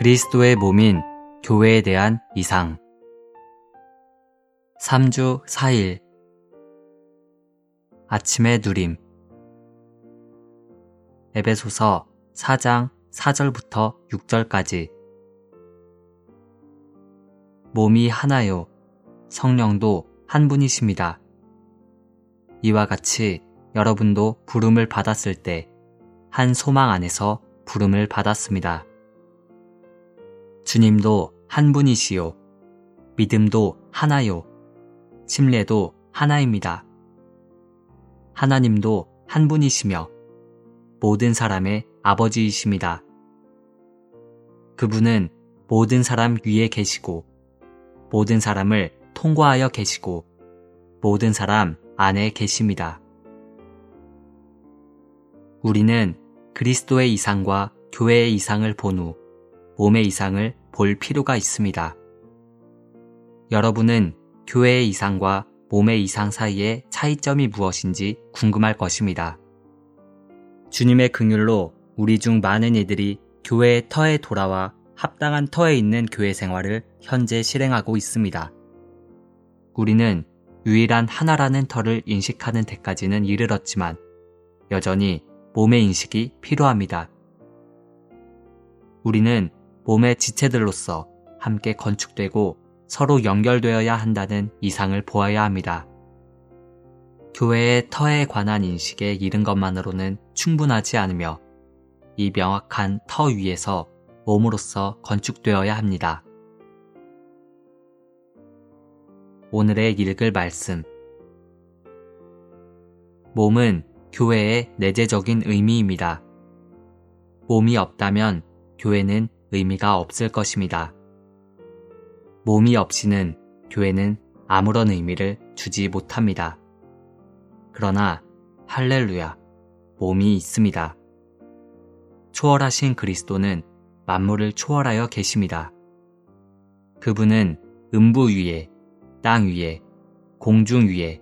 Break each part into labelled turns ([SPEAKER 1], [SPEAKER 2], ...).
[SPEAKER 1] 그리스도의 몸인 교회에 대한 이상. 3주 4일. 아침의 누림. 에베소서 4장 4절부터 6절까지. 몸이 하나요. 성령도 한 분이십니다. 이와 같이 여러분도 부름을 받았을 때 한 소망 안에서 부름을 받았습니다. 주님도 한 분이시요. 믿음도 하나요. 침례도 하나입니다. 하나님도 한 분이시며 모든 사람의 아버지이십니다. 그분은 모든 사람 위에 계시고 모든 사람을 통과하여 계시고 모든 사람 안에 계십니다. 우리는 그리스도의 이상과 교회의 이상을 본 후 몸의 이상을 볼 필요가 있습니다. 여러분은 교회의 이상과 몸의 이상 사이의 차이점이 무엇인지 궁금할 것입니다. 주님의 긍휼로 우리 중 많은 이들이 교회의 터에 돌아와 합당한 터에 있는 교회 생활을 현재 실행하고 있습니다. 우리는 유일한 하나라는 터를 인식하는 데까지는 이르렀지만 여전히 몸의 인식이 필요합니다. 우리는 몸의 지체들로서 함께 건축되고 서로 연결되어야 한다는 이상을 보아야 합니다. 교회의 터에 관한 인식에 이른 것만으로는 충분하지 않으며 이 명확한 터 위에서 몸으로서 건축되어야 합니다. 오늘의 읽을 말씀. 몸은 교회의 내재적인 의미입니다. 몸이 없다면 교회는 의미가 없을 것입니다. 몸이 없이는 교회는 아무런 의미를 주지 못합니다. 그러나 할렐루야, 몸이 있습니다. 초월하신 그리스도는 만물을 초월하여 계십니다. 그분은 음부 위에, 땅 위에, 공중 위에,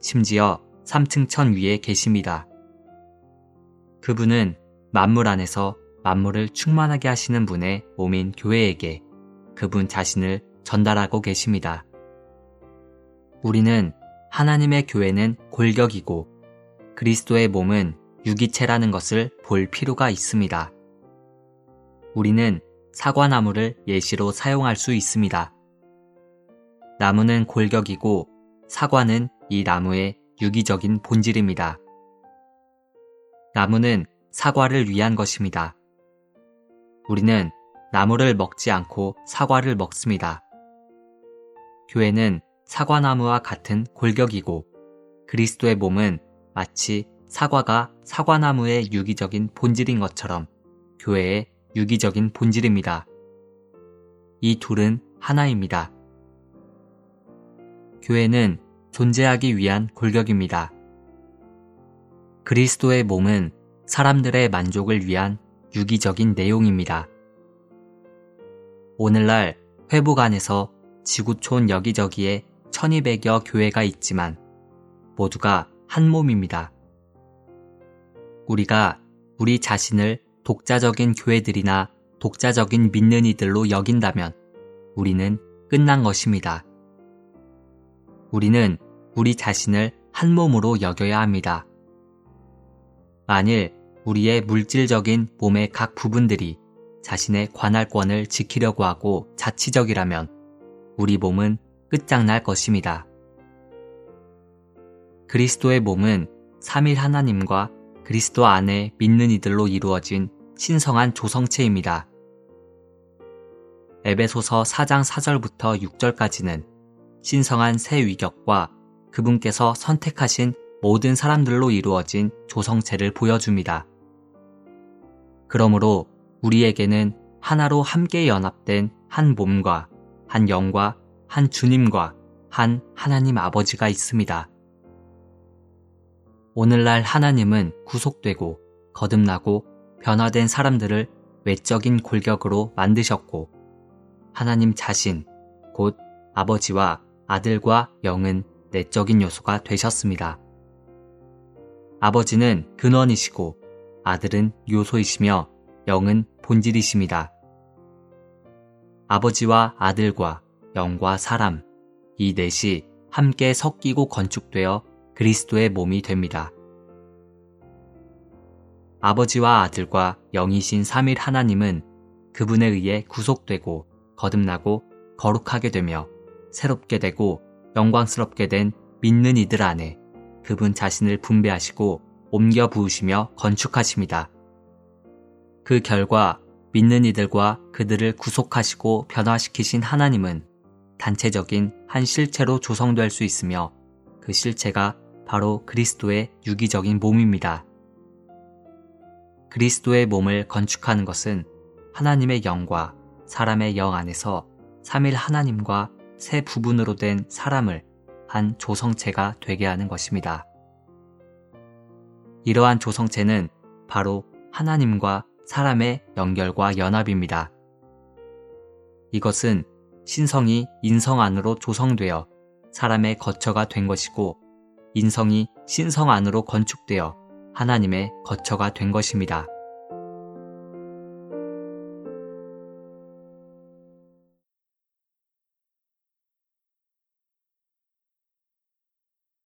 [SPEAKER 1] 심지어 삼층천 위에 계십니다. 그분은 만물 안에서 만물을 충만하게 하시는 분의 몸인 교회에게 그분 자신을 전달하고 계십니다. 우리는 하나님의 교회는 골격이고 그리스도의 몸은 유기체라는 것을 볼 필요가 있습니다. 우리는 사과나무를 예시로 사용할 수 있습니다. 나무는 골격이고 사과는 이 나무의 유기적인 본질입니다. 나무는 사과를 위한 것입니다. 우리는 나무를 먹지 않고 사과를 먹습니다. 교회는 사과나무와 같은 골격이고 그리스도의 몸은 마치 사과가 사과나무의 유기적인 본질인 것처럼 교회의 유기적인 본질입니다. 이 둘은 하나입니다. 교회는 존재하기 위한 골격입니다. 그리스도의 몸은 사람들의 만족을 위한 유기적인 내용입니다. 오늘날 회복 안에서 지구촌 여기저기에 1200여 교회가 있지만 모두가 한 몸입니다. 우리가 우리 자신을 독자적인 교회들이나 독자적인 믿는 이들로 여긴다면 우리는 끝난 것입니다. 우리는 우리 자신을 한 몸으로 여겨야 합니다. 만일 우리의 물질적인 몸의 각 부분들이 자신의 관할권을 지키려고 하고 자치적이라면 우리 몸은 끝장날 것입니다. 그리스도의 몸은 3일 하나님과 그리스도 안에 믿는 이들로 이루어진 신성한 조성체입니다. 에베소서 4장 4절부터 6절까지는 신성한 새 위격과 그분께서 선택하신 모든 사람들로 이루어진 조성체를 보여줍니다. 그러므로 우리에게는 하나로 함께 연합된 한 몸과 한 영과 한 주님과 한 하나님 아버지가 있습니다. 오늘날 하나님은 구속되고 거듭나고 변화된 사람들을 외적인 골격으로 만드셨고 하나님 자신, 곧 아버지와 아들과 영은 내적인 요소가 되셨습니다. 아버지는 근원이시고 아들은 요소이시며 영은 본질이십니다. 아버지와 아들과 영과 사람, 이 넷이 함께 섞이고 건축되어 그리스도의 몸이 됩니다. 아버지와 아들과 영이신 삼일 하나님은 그분에 의해 구속되고 거듭나고 거룩하게 되며 새롭게 되고 영광스럽게 된 믿는 이들 안에 그분 자신을 분배하시고 옮겨 부으시며 건축하십니다. 그 결과 믿는 이들과 그들을 구속하시고 변화시키신 하나님은 단체적인 한 실체로 조성될 수 있으며 그 실체가 바로 그리스도의 유기적인 몸입니다. 그리스도의 몸을 건축하는 것은 하나님의 영과 사람의 영 안에서 3일 하나님과 세 부분으로 된 사람을 한 조성체가 되게 하는 것입니다. 이러한 조성체는 바로 하나님과 사람의 연결과 연합입니다. 이것은 신성이 인성 안으로 조성되어 사람의 거처가 된 것이고 인성이 신성 안으로 건축되어 하나님의 거처가 된 것입니다.